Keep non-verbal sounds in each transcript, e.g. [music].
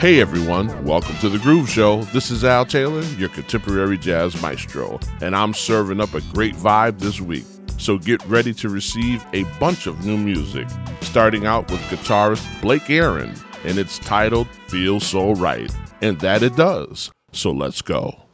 Hey everyone, welcome to the Groove Show. This is Al Taylor, your contemporary jazz maestro, and I'm serving up a great vibe this week. So get ready to receive a bunch of new music, starting out with guitarist Blake Aaron, and it's titled Feels So Right, and that it does. So let's go.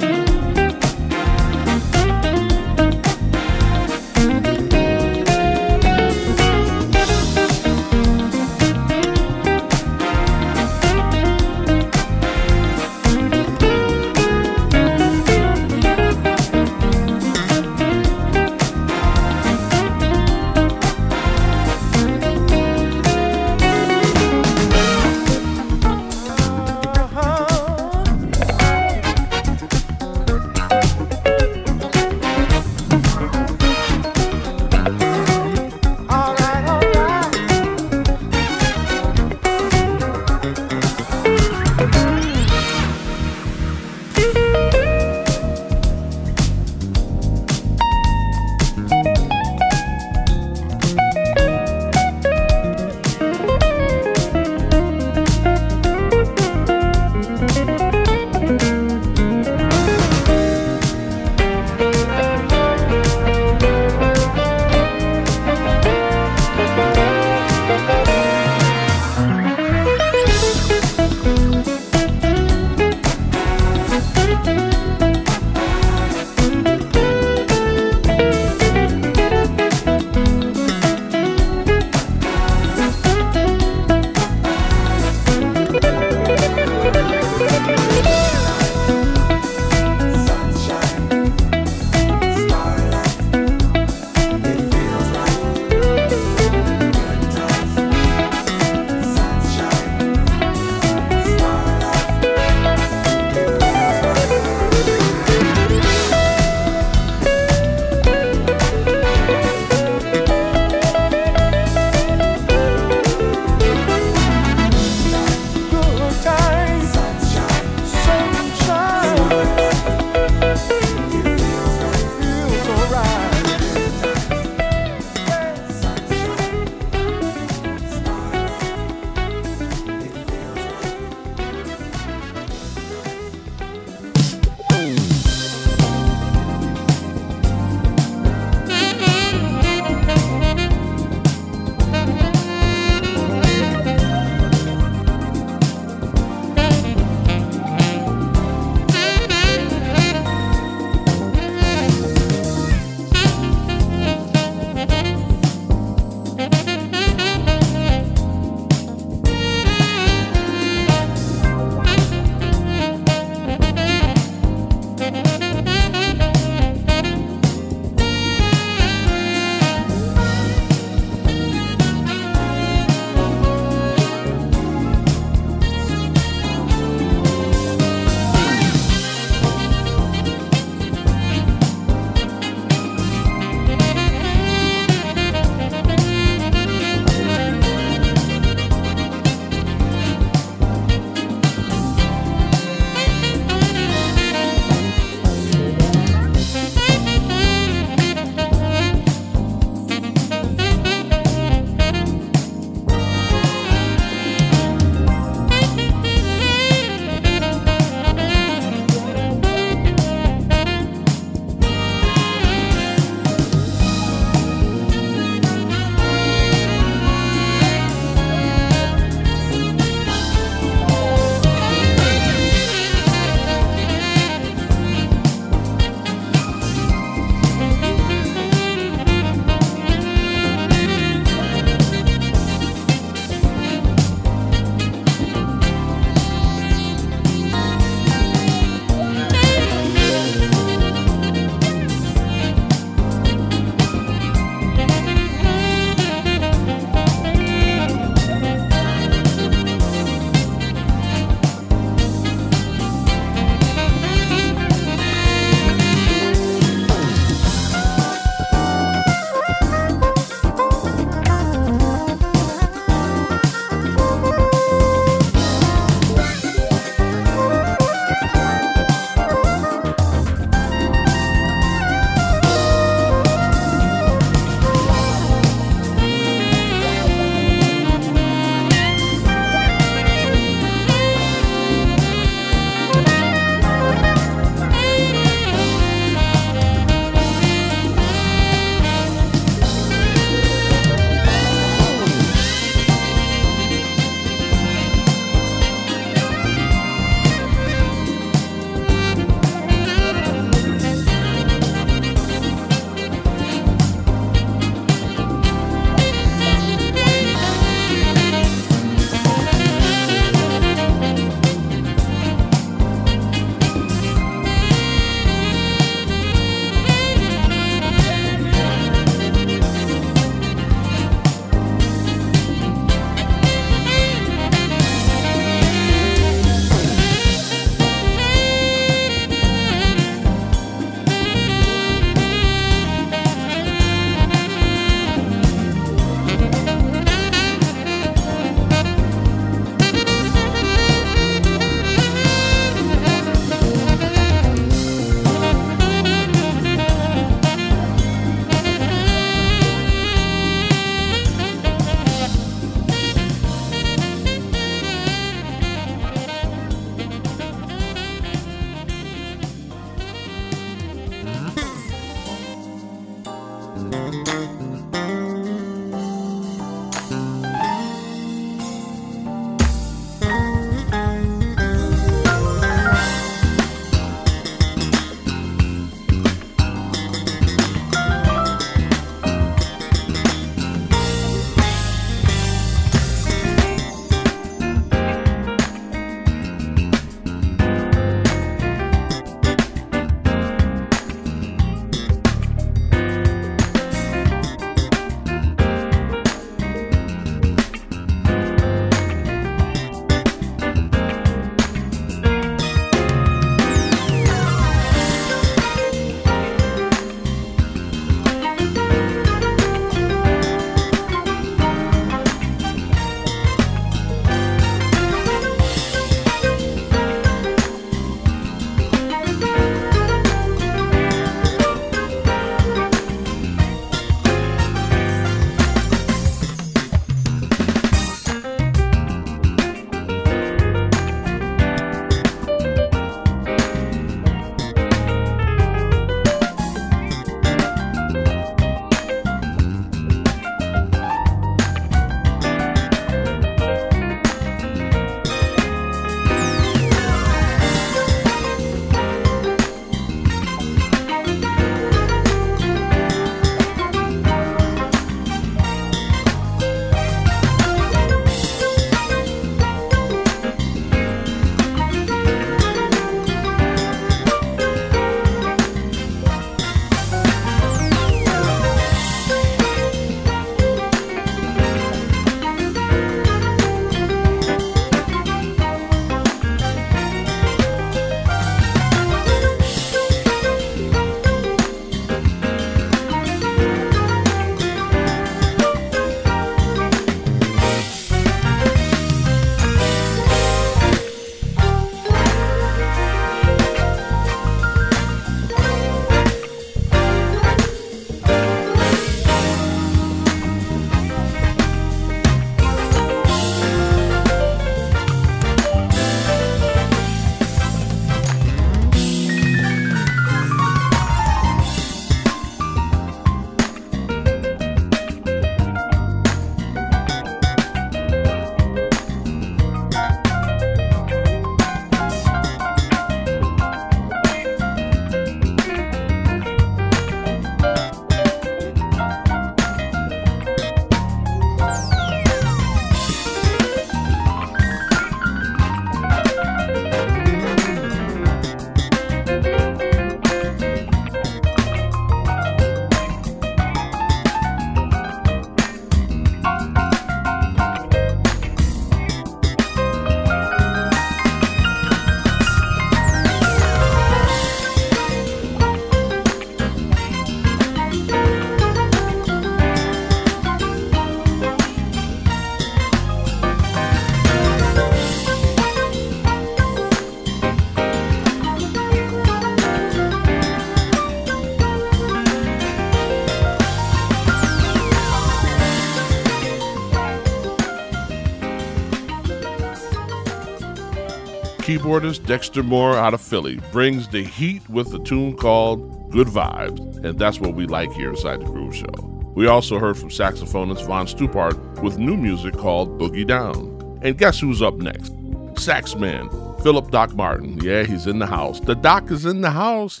Keyboardist Dexter Moore out of Philly brings the heat with a tune called Good Vibes, and that's what we like here inside the Groove Show. We also heard from saxophonist Von Stupart with new music called Boogie Down. And guess who's up next? Saxman Phillip Doc Martin. Yeah, he's in the house. The Doc is in the house.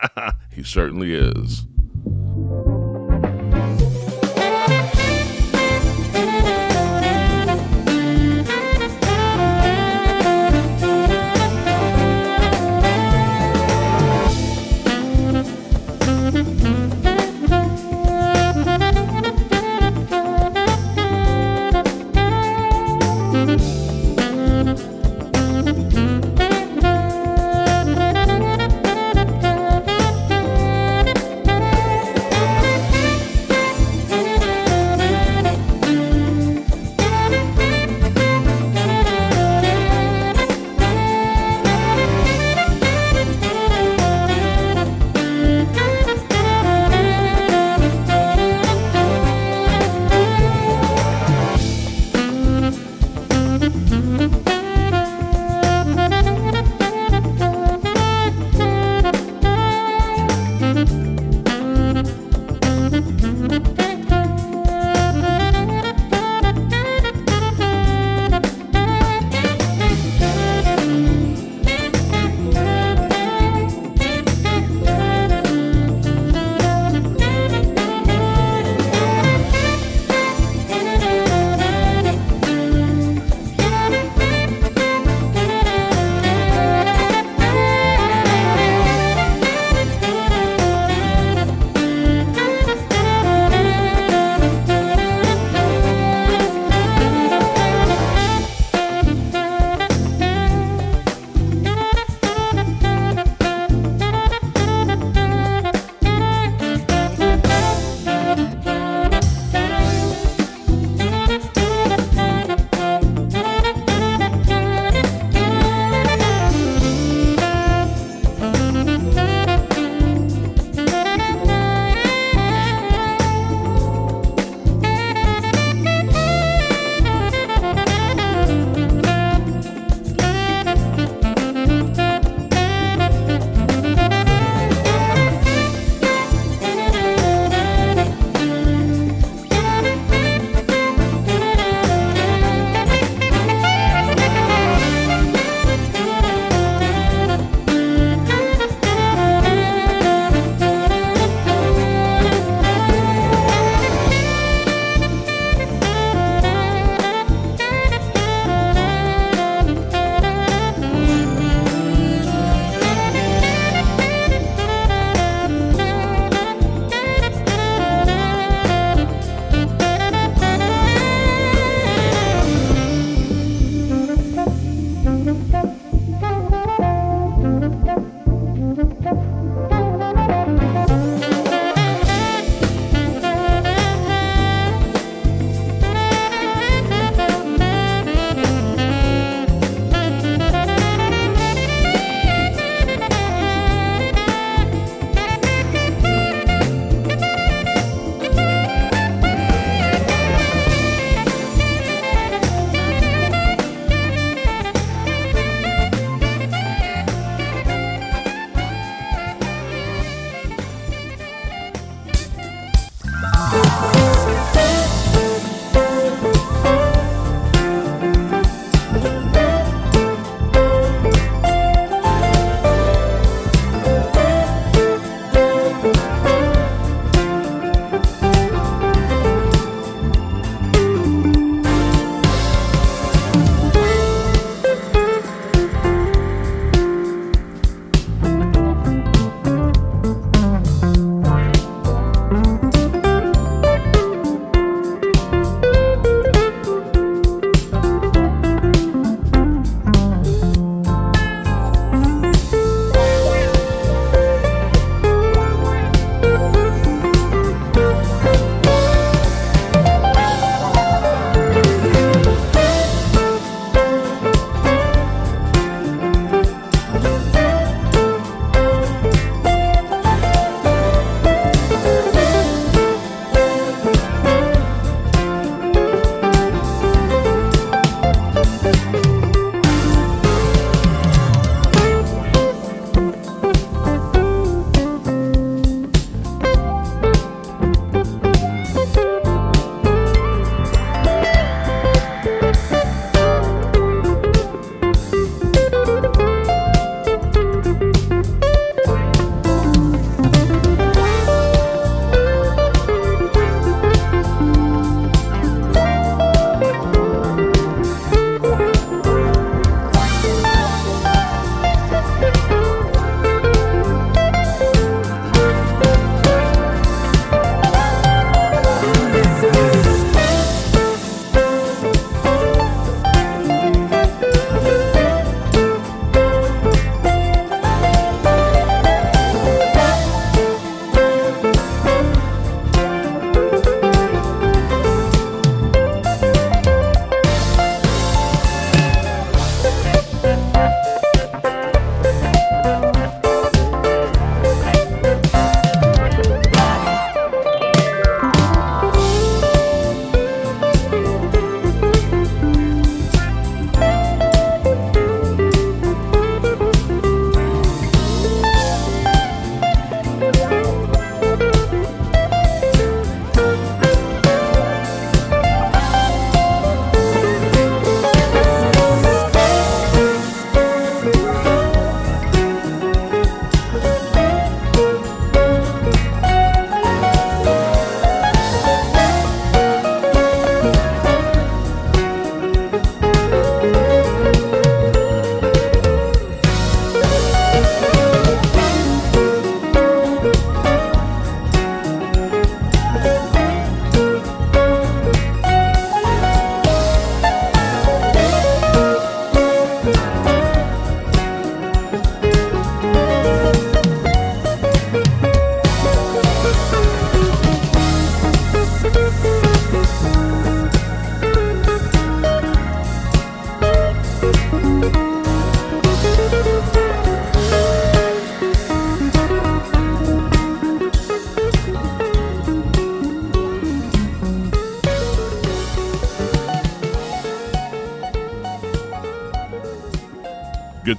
[laughs] he certainly is.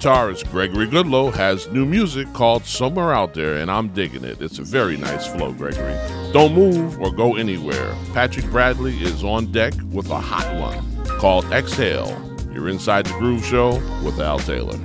Guitarist Gregory Goodloe has new music called Somewhere Out There, and I'm digging it. It's a very nice flow, Gregory. Don't move or go anywhere. Patrick Bradley is on deck with a hot one called Exhale. You're inside the Groove Show with Al Taylor.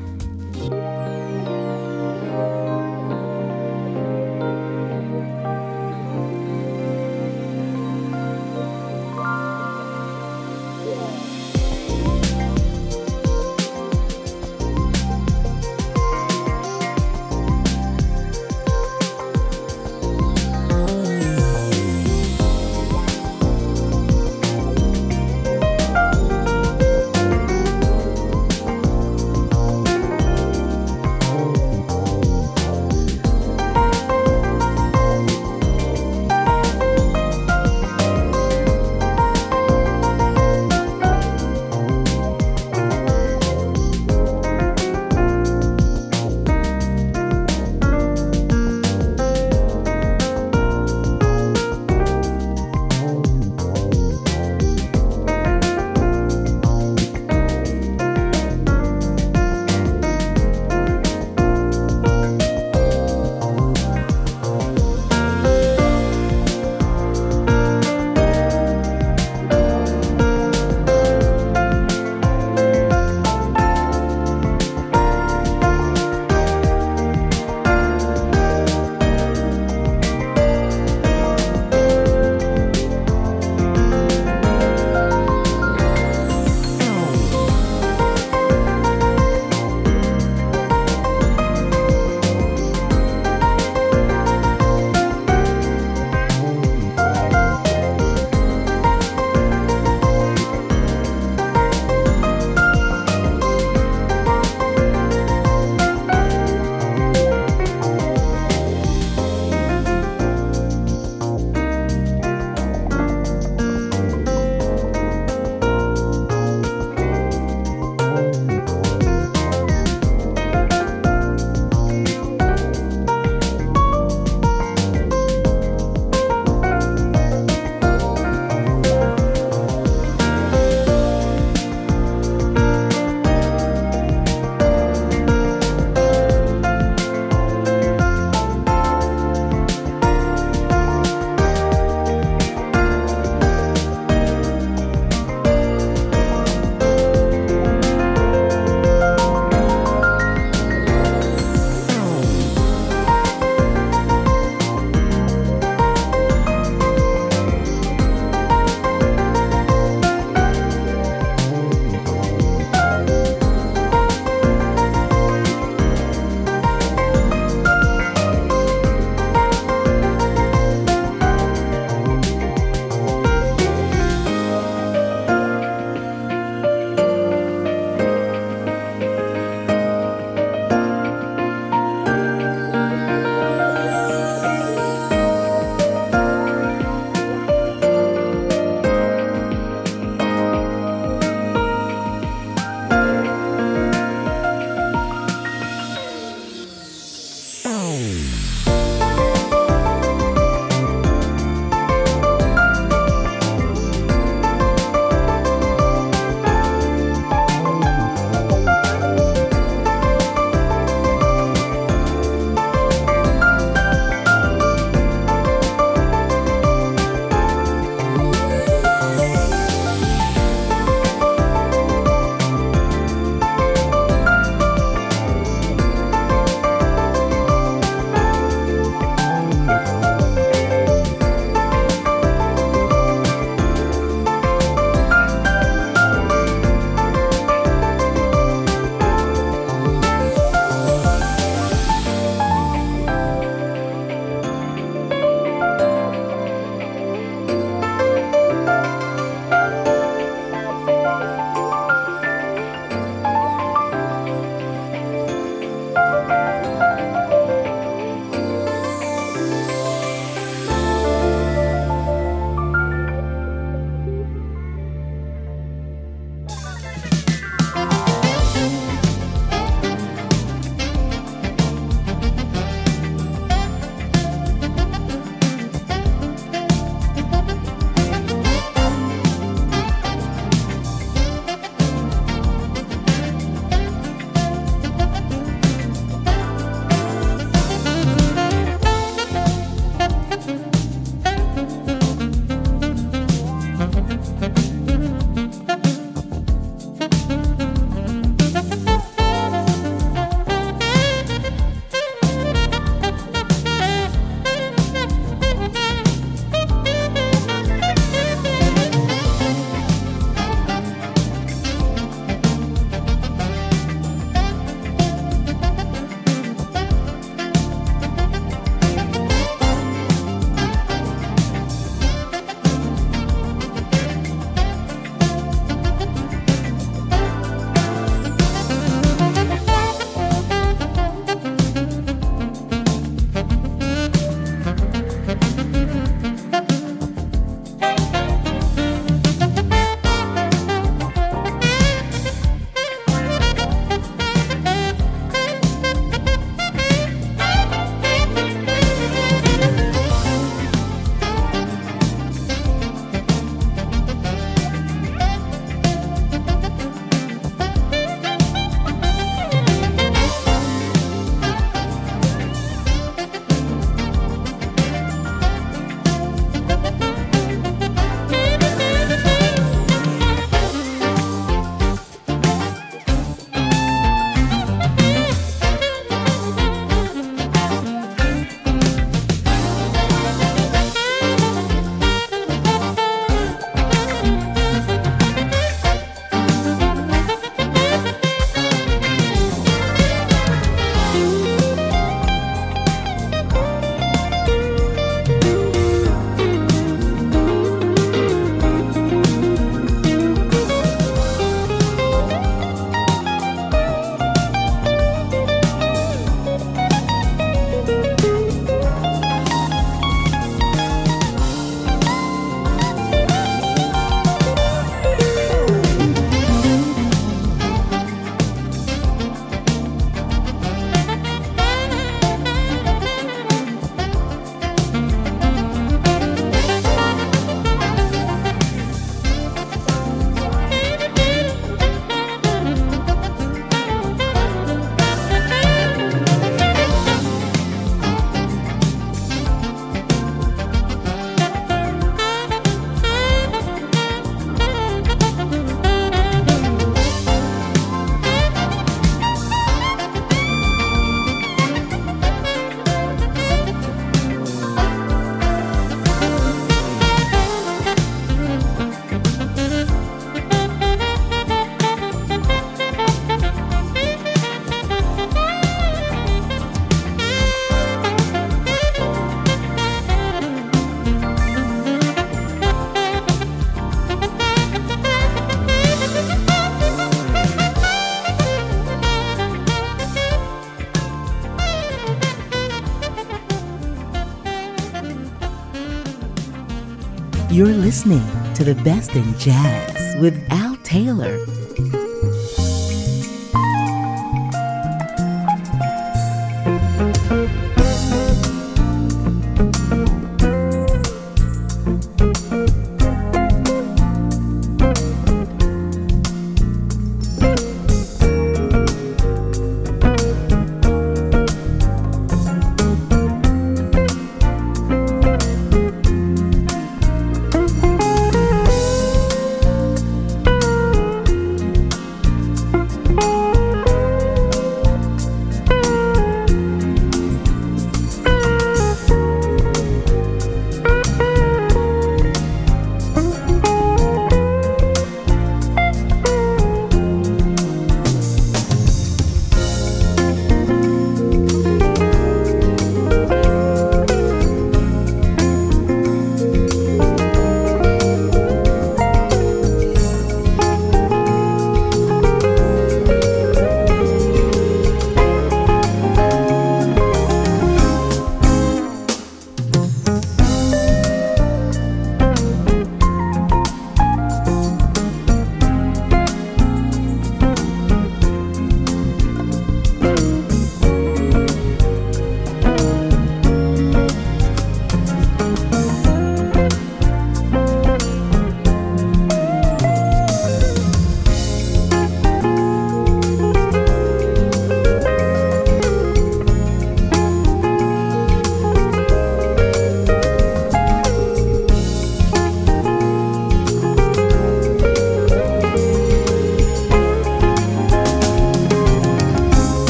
Listening to the best in jazz with Al Taylor.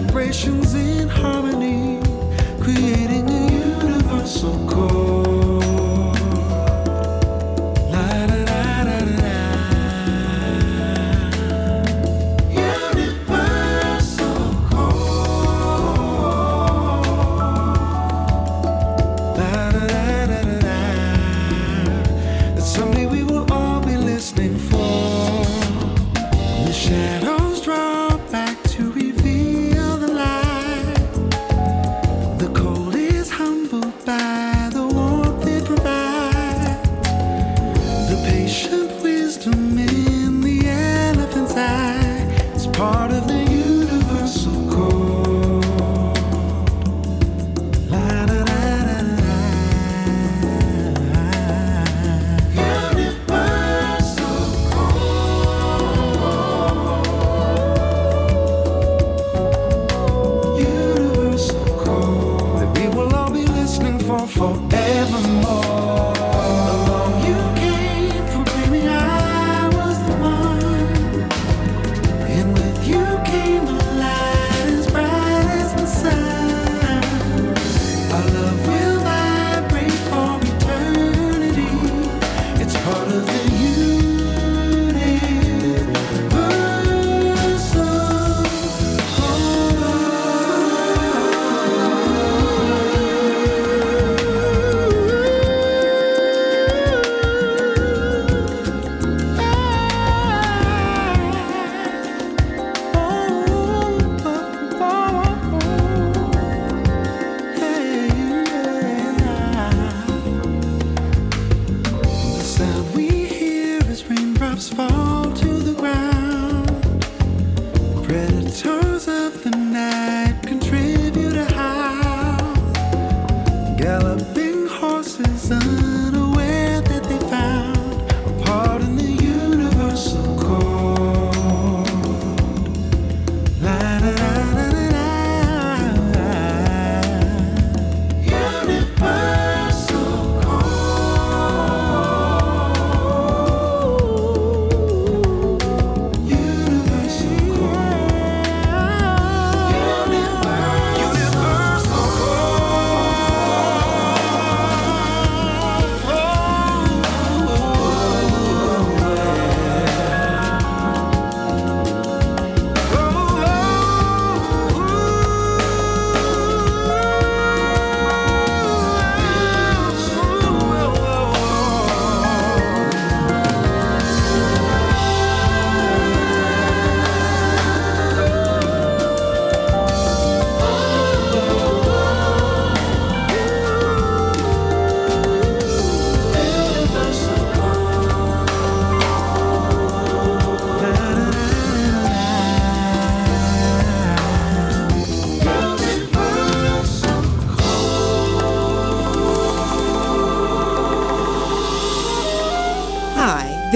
vibrations in harmony, creating a universal core.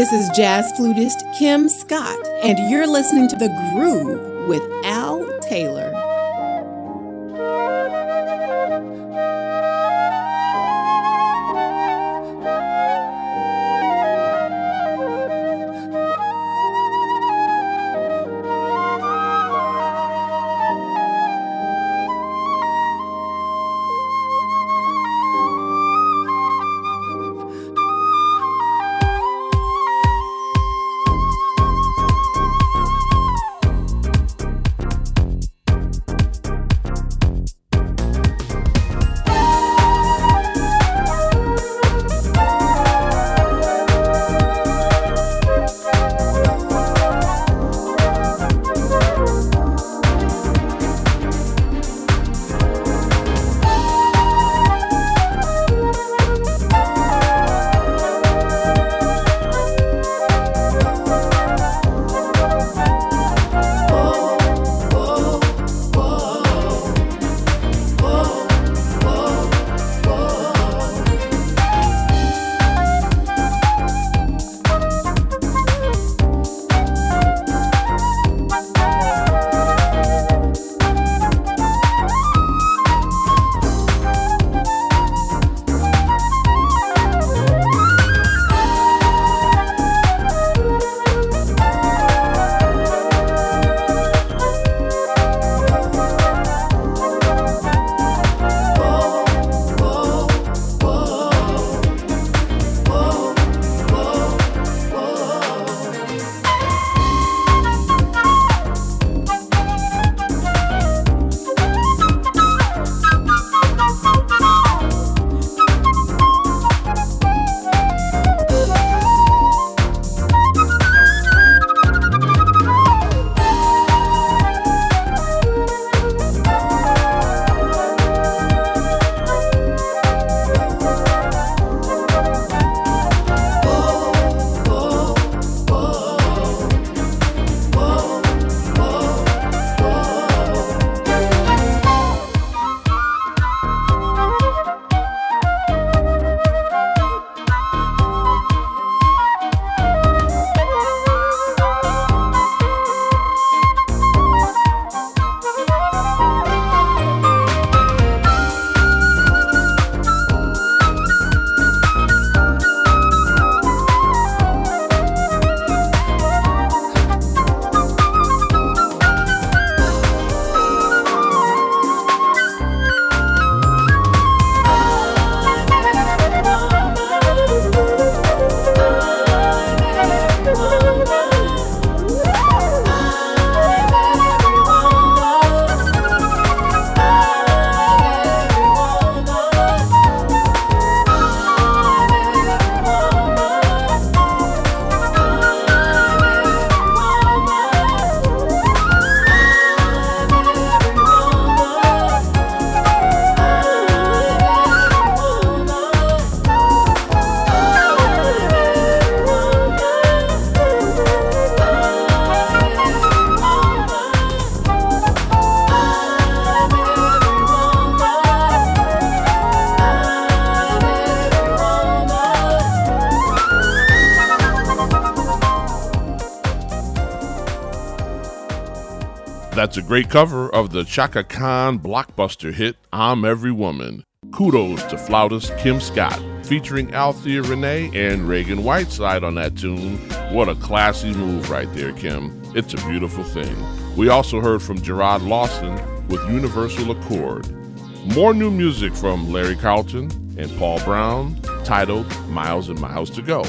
This is jazz flutist Kim Scott, and you're listening to The Groove great cover of the Chaka Khan blockbuster hit, I'm Every Woman. Kudos to flautist Kim Scott, featuring Althea Rene and Ragan Whiteside on that tune. What a classy move right there, Kim. It's a beautiful thing. We also heard from Jarrod Lawson with Universal Accord. More new music from Larry Carlton and Paul Brown, titled Miles and Miles to Go.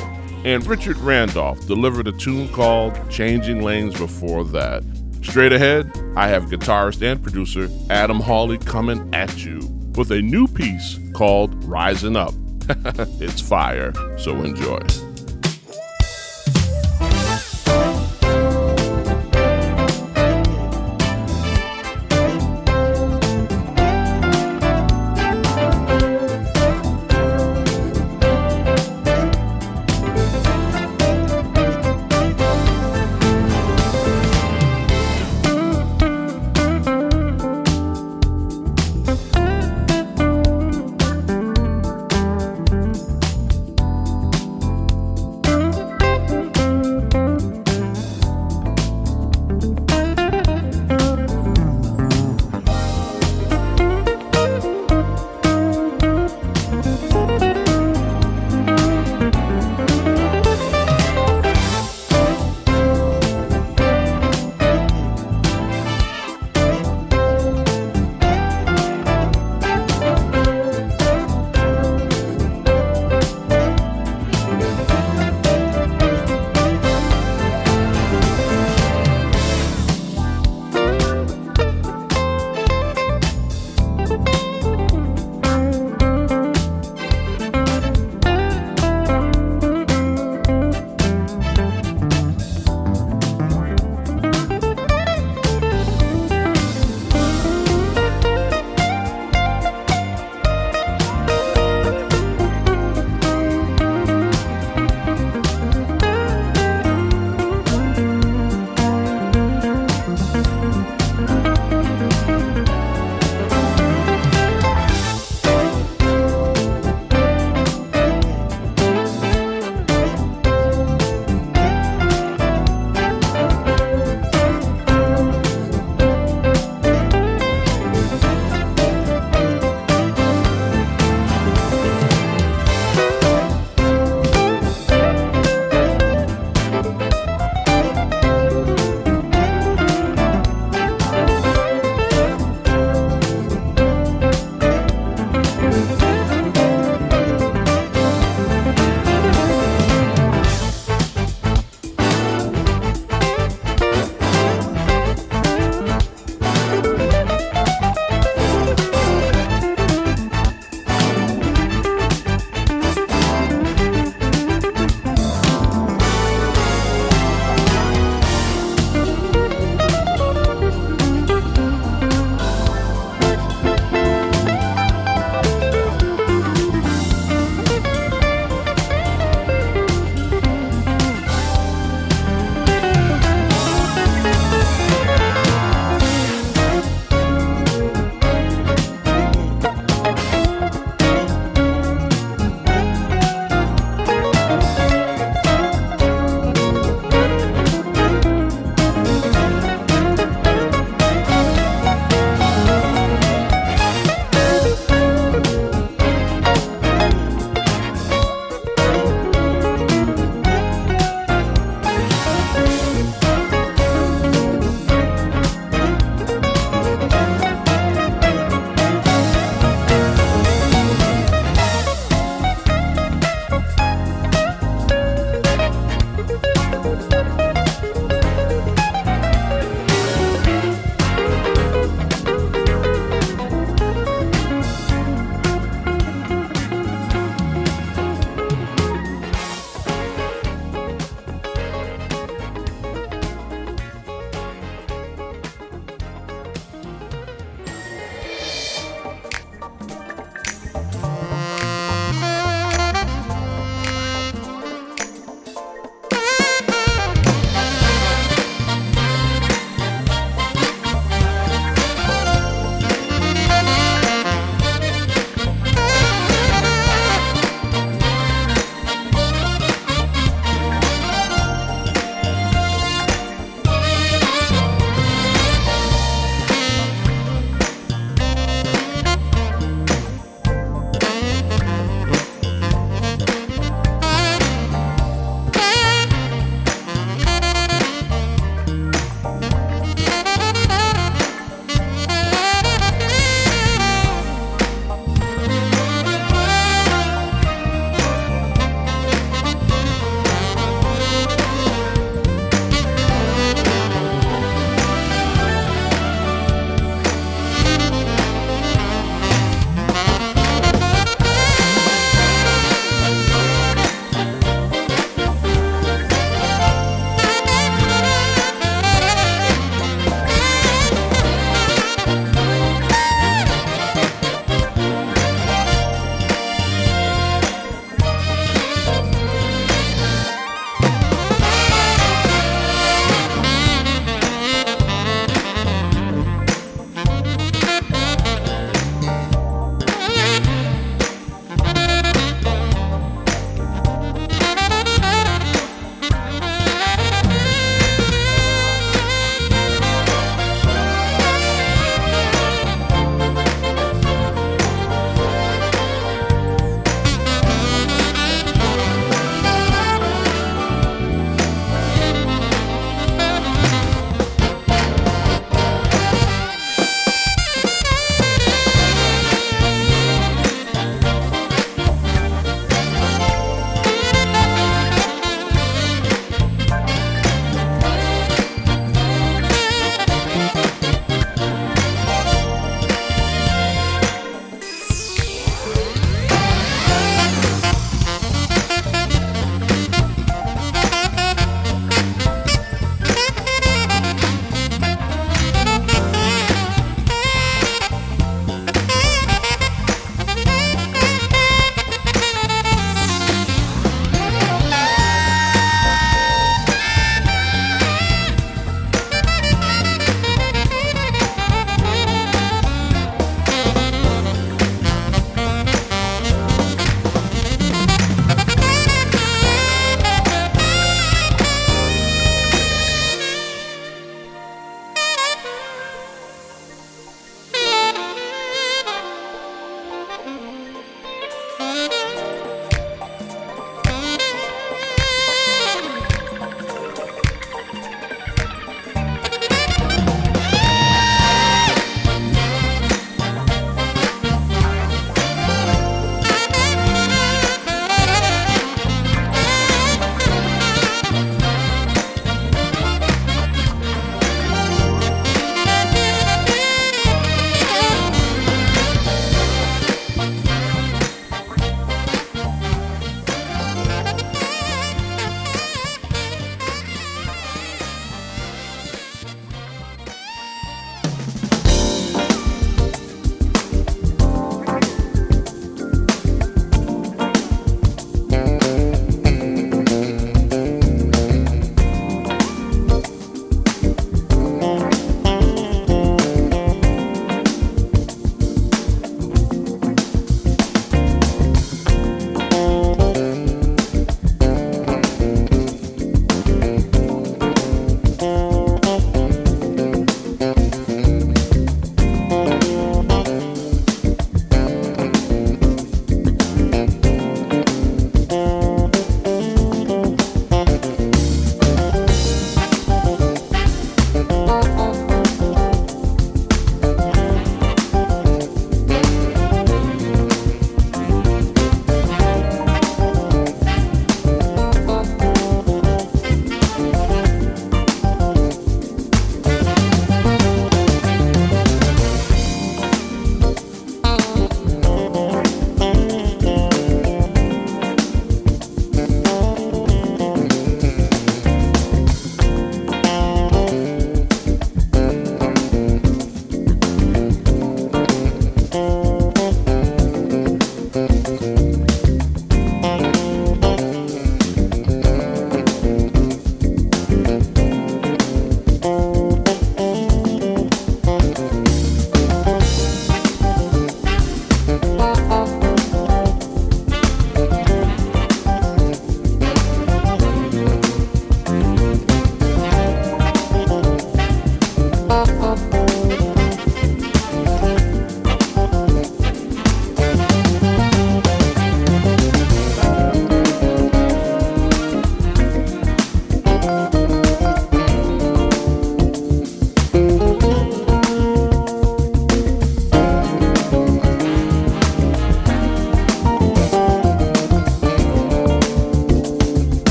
And Richard Randolph delivered a tune called Changing Lanes before that. Straight ahead, I have guitarist and producer Adam Hawley coming at you with a new piece called Rising Up. [laughs] it's fire, so enjoy.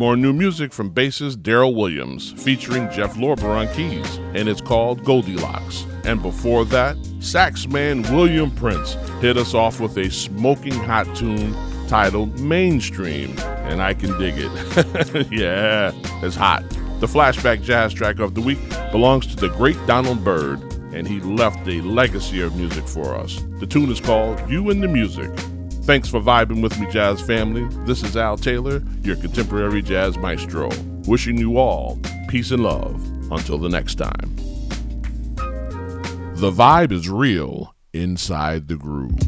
More new music from bassist Darryl Williams featuring Jeff Lorber on keys, and it's called Goldilocks. And before that, saxman William Prince hit us off with a smoking hot tune titled Mainstream, and I can dig it. [laughs] yeah, it's hot. The flashback jazz track of the week belongs to the great Donald Byrd, and he left a legacy of music for us. The tune is called You and the Music. Thanks for vibing with me, jazz family. This is Al Taylor, your contemporary jazz maestro, wishing you all peace and love until the next time. The vibe is real inside the groove.